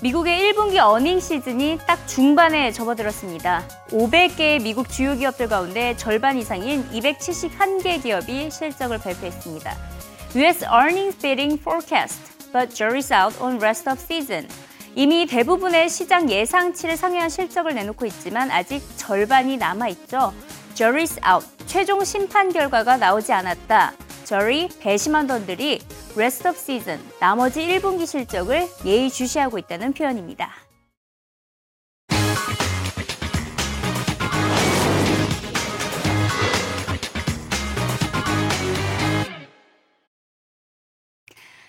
미국의 1분기 어닝 시즌이 딱 중반에 접어들었습니다. 500개의 미국 주요 기업들 가운데 절반 이상인 271개 기업이 실적을 발표했습니다. US earnings beating forecast, but jury's out on rest of season. 이미 대부분의 시장 예상치를 상회한 실적을 내놓고 있지만 아직 절반이 남아있죠. jury's out, 최종 심판 결과가 나오지 않았다. Jury, 배심원들이 rest of season, 나머지 1분기 실적을 예의주시하고 있다는 표현입니다.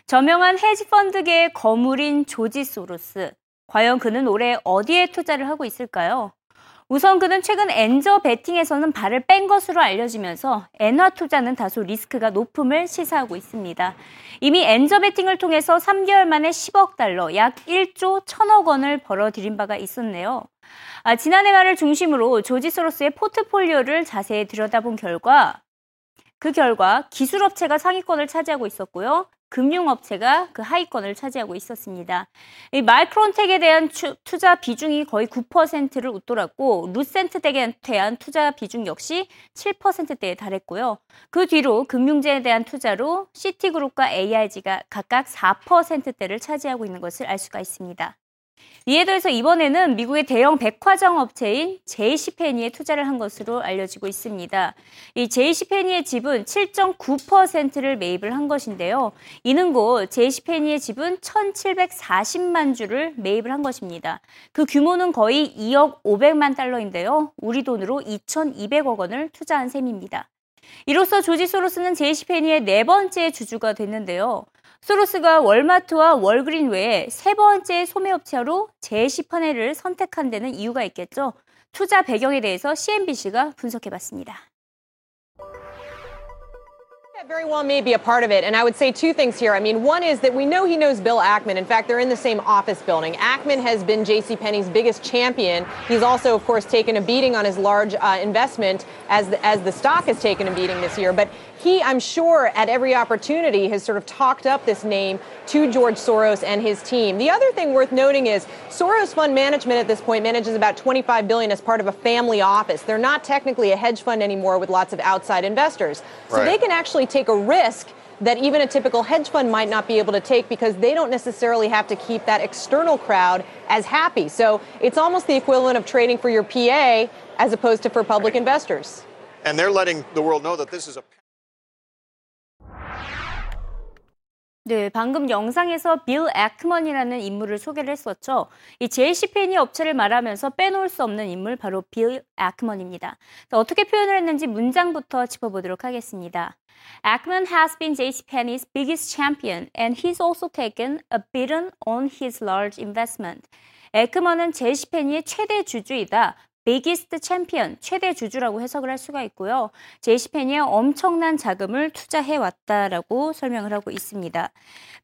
저명한 헤지펀드계의 거물인 조지 소로스. 과연 그는 올해 어디에 투자를 하고 있을까요? 우선 그는 최근 엔저 베팅에서는 발을 뺀 것으로 알려지면서 엔화 투자는 다소 리스크가 높음을 시사하고 있습니다. 이미 엔저 베팅을 통해서 3개월 만에 10억 달러, 약 1조 1천억 원을 벌어들인 바가 있었네요. 아, 지난해 말을 중심으로 조지 소로스의 포트폴리오를 자세히 들여다본 결과 그 결과 기술업체가 상위권을 차지하고 있었고요. 금융업체가 그 하위권을 차지하고 있었습니다. 이 마이크론텍에 대한 투자 비중이 거의 9%를 웃돌았고 루센트텍에 대한 투자 비중 역시 7%대에 달했고요. 그 뒤로 금융재에 대한 투자로 시티그룹과 AIG가 각각 4%대를 차지하고 있는 것을 알 수가 있습니다. 이에 더해서 이번에는 미국의 대형 백화점 업체인 제이시페니에 투자를 한 것으로 알려지고 있습니다. 이 제이시페니의 집은 7.9%를 매입을 한 것인데요. 이는 곧 제이시페니의 집은 1,740만 주를 매입을 한 것입니다. 그 규모는 거의 2억 500만 달러인데요. 우리 돈으로 2,200억 원을 투자한 셈입니다. 이로써 조지 소로스는 제이시페니의 네 번째 주주가 됐는데요. 소로스가 월마트와 월그린 외에 세 번째 소매업체로 제시퍼네를 선택한 데는 이유가 있겠죠. 투자 배경에 대해서 CNBC가 분석해봤습니다. very well may be a part of it. And I would say two things here. I mean, one is that we know he knows Bill Ackman. In fact, they're in the same office building. Ackman has been JCPenney's biggest champion. He's also, of course, taken a beating on his large uh, investment as the, as the stock has taken a beating this year. But he, I'm sure, at every opportunity has sort of talked up this name to George Soros and his team. The other thing worth noting is Soros Fund Management at this point manages about 25 billion as part of a family office. They're not technically a hedge fund anymore with lots of outside investors. So right. they can actually take a risk that even a typical hedge fund might not be able to take because they don't necessarily have to keep that external crowd as happy. So it's almost the equivalent of trading for your PA as opposed to for public right. investors. And they're letting the world know that this is a 네, 방금 영상에서 빌 애크먼이라는 인물을 소개를 했었죠. 이 JCPenney 업체를 말하면서 빼놓을 수 없는 인물 바로 빌 애크먼입니다. 어떻게 표현을 했는지 문장부터 짚어보도록 하겠습니다. Ackman has been JCPenney's biggest champion and he's also taken a beating on his large investment. 에크먼은 제시페니의 최대 주주이다. Biggest champion, 최대 주주라고 해석을 할 수가 있고요. 제시페니에 엄청난 자금을 투자해 왔다라고 설명을 하고 있습니다.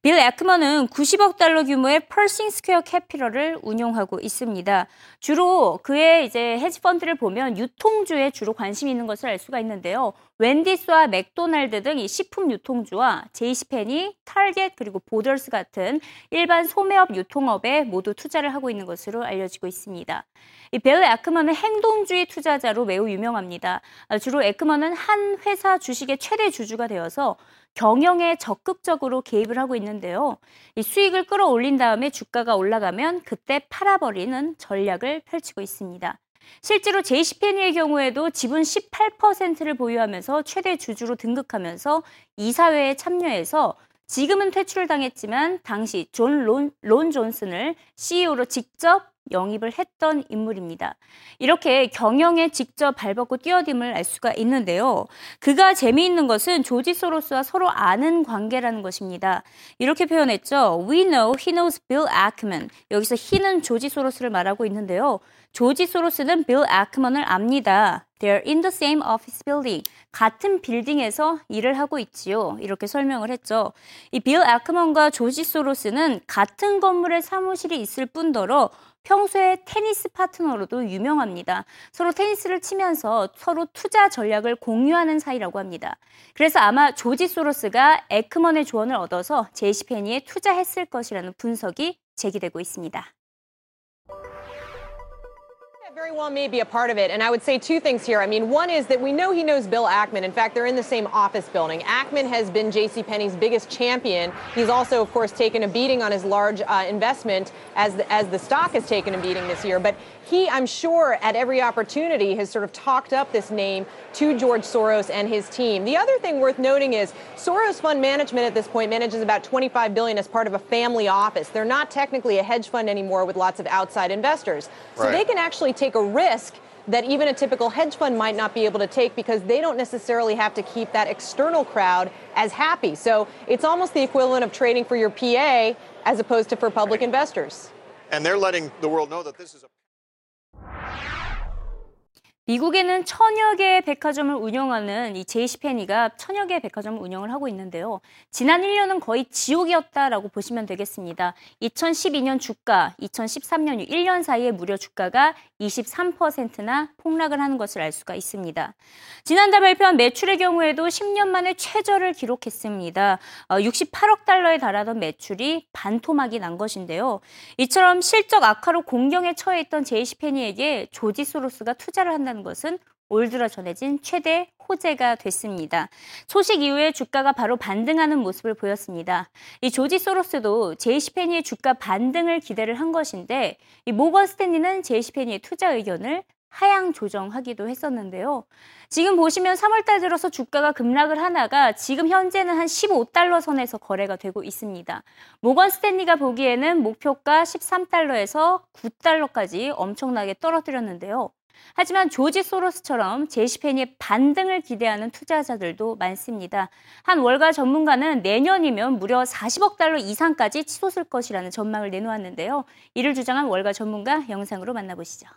빌 애크먼은 90억 달러 규모의 Pershing Square Capital을 운용하고 있습니다. 주로 그의 이제 헤지 펀드를 보면 유통주에 주로 관심이 있는 것을 알 수가 있는데요. 웬디스와 맥도날드 등 이 식품 유통주와 제이시페니, 타겟 그리고 보더스 같은 일반 소매업 유통업에 모두 투자를 하고 있는 것으로 알려지고 있습니다. 이벨 에크먼은 행동주의 투자자로 매우 유명합니다. 주로 에크먼은 한 회사 주식의 최대 주주가 되어서 경영에 적극적으로 개입을 하고 있는데요. 이 수익을 끌어올린 다음에 주가가 올라가면 그때 팔아버리는 전략을 펼치고 있습니다. 실제로 제이시페니의 경우에도 지분 18%를 보유하면서 최대 주주로 등극하면서 이사회에 참여해서 지금은 퇴출을 당했지만 당시 존 론, 론 존슨을 CEO로 직접 영입을 했던 인물입니다. 이렇게 경영에 직접 발벗고 뛰어듦을 알 수가 있는데요. 그가 재미있는 것은 조지 소로스와 서로 아는 관계라는 것입니다. 이렇게 표현했죠. We know he knows Bill Ackman. 여기서 he는 조지 소로스를 말하고 있는데요. 조지 소로스는 빌 아크먼을 압니다. They're in the same office building. 같은 빌딩에서 일을 하고 있지요. 이렇게 설명을 했죠. 이 빌 아크먼과 조지 소로스는 같은 건물에 사무실이 있을 뿐더러 평소에 테니스 파트너로도 유명합니다. 서로 테니스를 치면서 서로 투자 전략을 공유하는 사이라고 합니다. 그래서 아마 조지 소로스가 에크먼의 조언을 얻어서 제시 페니에 투자했을 것이라는 분석이 제기되고 있습니다. Very well may be a part of it. And I would say two things here. I mean, one is that we know he knows Bill Ackman. In fact, they're in the same office building. Ackman has been JCPenney's biggest champion. He's also, of course, taken a beating on his large uh, investment as the, as the stock has taken a beating this year. But he, I'm sure, at every opportunity has sort of talked up this name to George Soros and his team. The other thing worth noting is Soros Fund Management at this point manages about 25 billion as part of a family office. They're not technically a hedge fund anymore with lots of outside investors. So Right. they can actually take a risk that even a typical hedge fund might not be able to take because they don't necessarily have to keep that external crowd as happy. So it's almost the equivalent of trading for your PA as opposed to for public investors. And they're letting the world know that this is a 미국에는 천여 개의 백화점을 운영하는 이 제이시페니가 천여 개의 백화점을 운영을 하고 있는데요. 지난 1년은 거의 지옥이었다라고 보시면 되겠습니다. 2012년 주가, 2013년 1년 사이에 무려 주가가 23%나 폭락을 하는 것을 알 수가 있습니다. 지난달 발표한 매출의 경우에도 10년 만에 최저를 기록했습니다. 어, 68억 달러에 달하던 매출이 반토막이 난 것인데요. 이처럼 실적 악화로 공경에 처해 있던 제이시페니에게 조지 소로스가 투자를 한다는 것은 올 들어 전해진 최대 호재가 됐습니다. 소식 이후에 주가가 바로 반등하는 모습을 보였습니다. 이 조지 소로스도 제이시 페니의 주가 반등을 기대를 한 것인데 이 모건 스탠리는 제이시 페니의 투자 의견을 하향 조정하기도 했었는데요. 지금 보시면 3월달 들어서 주가가 급락을 하나가 지금 현재는 한 15달러 선에서 거래가 되고 있습니다. 모건 스탠리가 보기에는 목표가 13달러에서 9달러까지 엄청나게 떨어뜨렸는데요. 하지만 조지 소로스처럼 제시페니의 반등을 기대하는 투자자들도 많습니다. 한 월가 전문가는 내년이면 무려 40억 달러 이상까지 치솟을 것이라는 전망을 내놓았는데요. 이를 주장한 월가 전문가 영상으로 만나보시죠.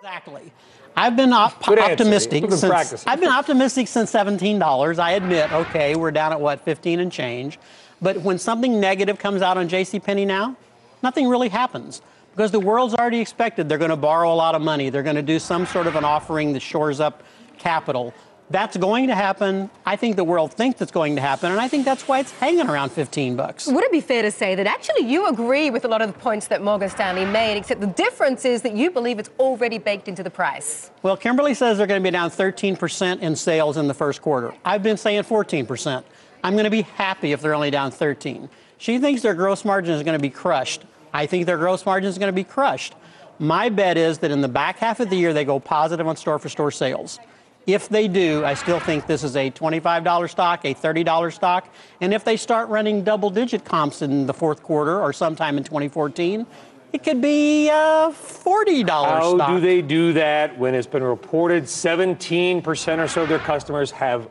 Exactly. I've been op- optimistic been since. I've been optimistic since seventeen dollars. I admit, okay, we're down at what fifteen and change, but when something negative comes out on JCPenney now, nothing really happens because the world's already expected they're going to borrow a lot of money. They're going to do some sort of an offering that shores up capital. That's going to happen. I think the world thinks it's going to happen, and I think that's why it's hanging around 15 bucks. Would it be fair to say that actually you agree with a lot of the points that Morgan Stanley made, except the difference is that you believe it's already baked into the price? Well, Kimberly says they're going to be down 13% in sales in the first quarter. I've been saying 14%. I'm going to be happy if they're only down 13. She thinks their gross margin is going to be crushed. I think their gross margin is going to be crushed. My bet is that in the back half of the year they go positive on store for store sales. If they do, I still think this is a $25 stock, a $30 stock. And if they start running double digit comps in the fourth quarter or sometime in 2014, it could be a $40 How stock. do they do that when it's been reported 17% or so of their customers have?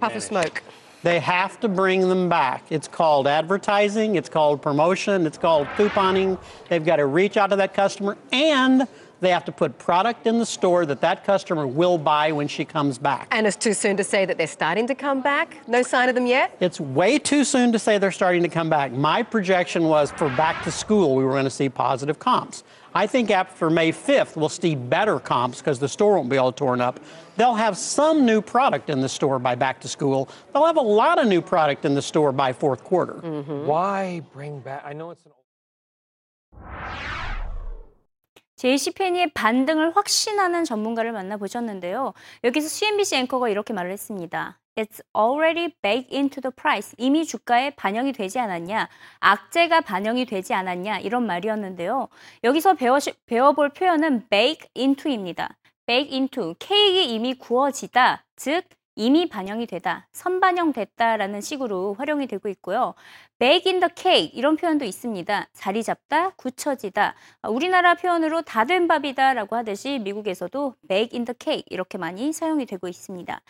Puff of smoke. They have to bring them back. It's called advertising, it's called promotion, it's called couponing. They've got to reach out to that customer and they have to put product in the store that that customer will buy when she comes back. And it's too soon to say that they're starting to come back? No sign of them yet? It's way too soon to say they're starting to come back. My projection was for back to school, we were going to see positive comps. I think after May 5th, we'll see better comps because the store won't be all torn up. They'll have some new product in the store by back to school. They'll have a lot of new product in the store by fourth quarter. Why bring back? I know it's an. 제이시페니의 반등을 확신하는 전문가를 만나보셨는데요. 여기서 CNBC 앵커가 이렇게 말을 했습니다. It's already baked into the price. 이미 주가에 반영이 되지 않았냐? 악재가 반영이 되지 않았냐? 이런 말이었는데요. 여기서 배워, 배워볼 표현은 bake into입니다. bake into. 케이크가 이미 구워지다. 즉, 이미 반영이 되다, 선반영됐다라는 식으로 활용이 되고 있고요. bake in the cake 이런 표현도 있습니다. 자리 잡다, 굳혀지다. 아, 우리나라 표현으로 다 된 밥이다라고 하듯이 미국에서도 bake in the cake 이렇게 많이 사용이 되고 있습니다.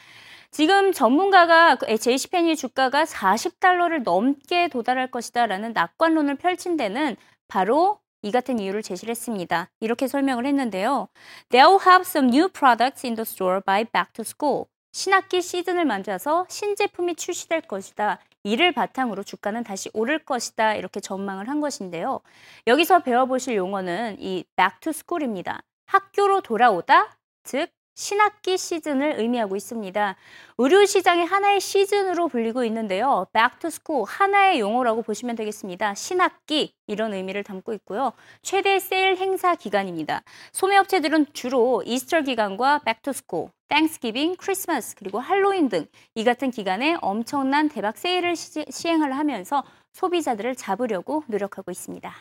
지금 전문가가 제이시 페니 주가가 40달러를 넘게 도달할 것이다라는 낙관론을 펼친 데는 바로 이 같은 이유를 제시를 했습니다. 이렇게 설명을 했는데요. They'll have some new products in the store by back to school. 신학기 시즌을 맞아서 신제품이 출시될 것이다. 이를 바탕으로 주가는 다시 오를 것이다. 이렇게 전망을 한 것인데요. 여기서 배워보실 용어는 이 back to school입니다. 학교로 돌아오다, 즉 신학기 시즌을 의미하고 있습니다. 의류 시장의 하나의 시즌으로 불리고 있는데요. Back to school 하나의 용어라고 보시면 되겠습니다. 신학기 이런 의미를 담고 있고요. 최대 세일 행사 기간입니다. 소매업체들은 주로 이스터 기간과 Back to school, 땡스기빙, 크리스마스 그리고 할로윈 등 이 같은 기간에 엄청난 대박 세일을 시, 시행을 하면서 소비자들을 잡으려고 노력하고 있습니다.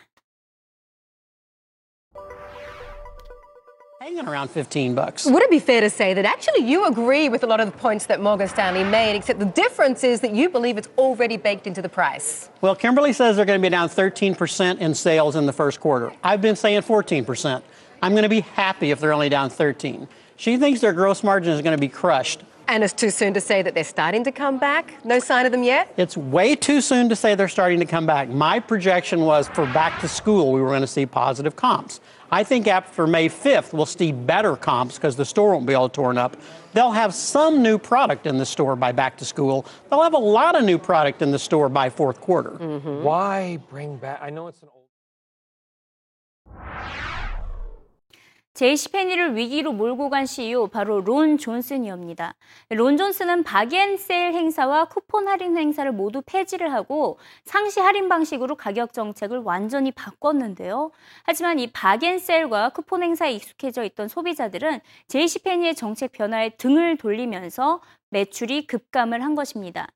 Hanging around 15 bucks. Would it be fair to say that actually you agree with a lot of the points that Morgan Stanley made, except the difference is that you believe it's already baked into the price? Well, Kimberly says they're going to be down 13% in sales in the first quarter. I've been saying 14%. I'm going to be happy if they're only down 13. She thinks their gross margin is going to be crushed. And it's too soon to say that they're starting to come back? No sign of them yet? It's way too soon to say they're starting to come back. My projection was for back to school, we were going to see positive comps. I think after May 5th, we'll see better comps because the store won't be all torn up. They'll have some new product in the store by back to school. They'll have a lot of new product in the store by fourth quarter. Mm-hmm. Why bring back? I know it's an 제이시 페니를 위기로 몰고 간 CEO 바로 론 존슨이옵니다. 론 존슨은 박앤세일 행사와 쿠폰 할인 행사를 모두 폐지를 하고 상시 할인 방식으로 가격 정책을 완전히 바꿨는데요. 하지만 이 박앤세일과 쿠폰 행사에 익숙해져 있던 소비자들은 제이시 페니의 정책 변화에 등을 돌리면서 매출이 급감을 한 것입니다.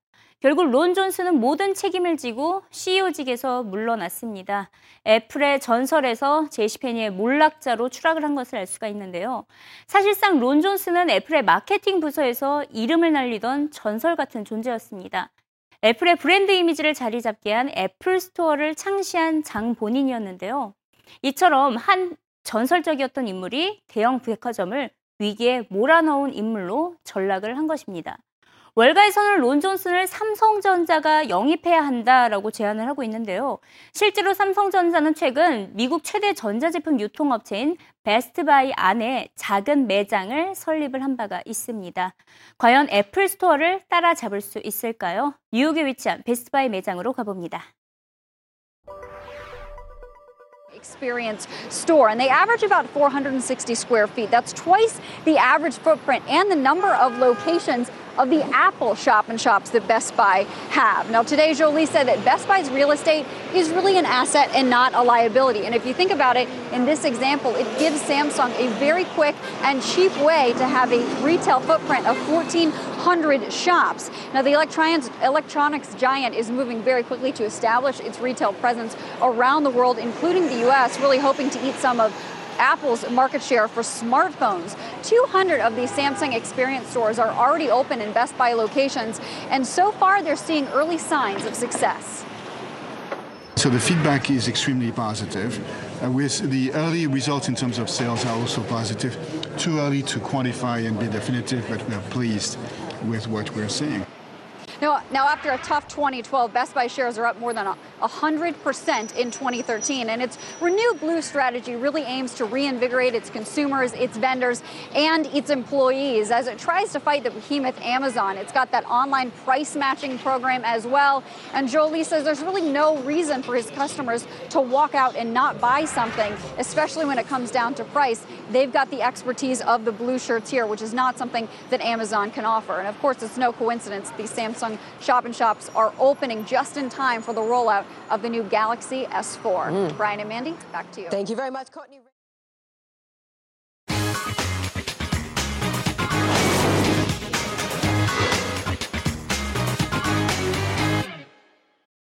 결국 론 존슨은 모든 책임을 지고 CEO직에서 물러났습니다. 애플의 전설에서 제시 페니의 몰락자로 추락을 한 것을 알 수가 있는데요. 사실상 론 존슨은 애플의 마케팅 부서에서 이름을 날리던 전설 같은 존재였습니다. 애플의 브랜드 이미지를 자리 잡게 한 애플 스토어를 창시한 장본인이었는데요. 이처럼 한 전설적이었던 인물이 대형 백화점을 위기에 몰아넣은 인물로 전락을 한 것입니다. 월가에서는 론 존슨을 삼성전자가 영입해야 한다라고 제안을 하고 있는데요. 실제로 삼성전자는 최근 미국 최대 전자제품 유통업체인 베스트바이 안에 작은 매장을 설립을 한 바가 있습니다. 과연 애플 스토어를 따라잡을 수 있을까요? 뉴욕에 위치한 베스트바이 매장으로 가봅니다. experience store and they average about 460 square feet. That's twice the average footprint and the number of locations of the Apple shop and shops that Best Buy have. Now, today, Jolie said that Best Buy's real estate is really an asset and not a liability. And if you think about it, in this example, it gives Samsung a very quick and cheap way to have a retail footprint of 1,400 shops. Now, the electronics, electronics giant is moving very quickly to establish its retail presence around the world, including the U.S., really hoping to eat some of Apple's market share for smartphones. 200 of these Samsung Experience stores are already open in Best Buy locations, and so far they're seeing early signs of success. So the feedback is extremely positive. Uh, with the early results in terms of sales are also positive. Too early to quantify and be definitive, but we're pleased with what we're seeing. Now, now, after a tough 2012, Best Buy shares are up more than 100% in 2013. And its Renew Blue strategy really aims to reinvigorate its consumers, its vendors, and its employees as it tries to fight the behemoth Amazon. It's got that online price matching program as well. And Jolie says there's really no reason for his customers to walk out and not buy something, especially when it comes down to price. They've got the expertise of the blue shirts here, which is not something that Amazon can offer. And of course, it's no coincidence that these Samsung shop and shops are opening just in time for the rollout of the new Galaxy S4. Mm. Brian and Mandy, back to you. Thank you very much, Courtney.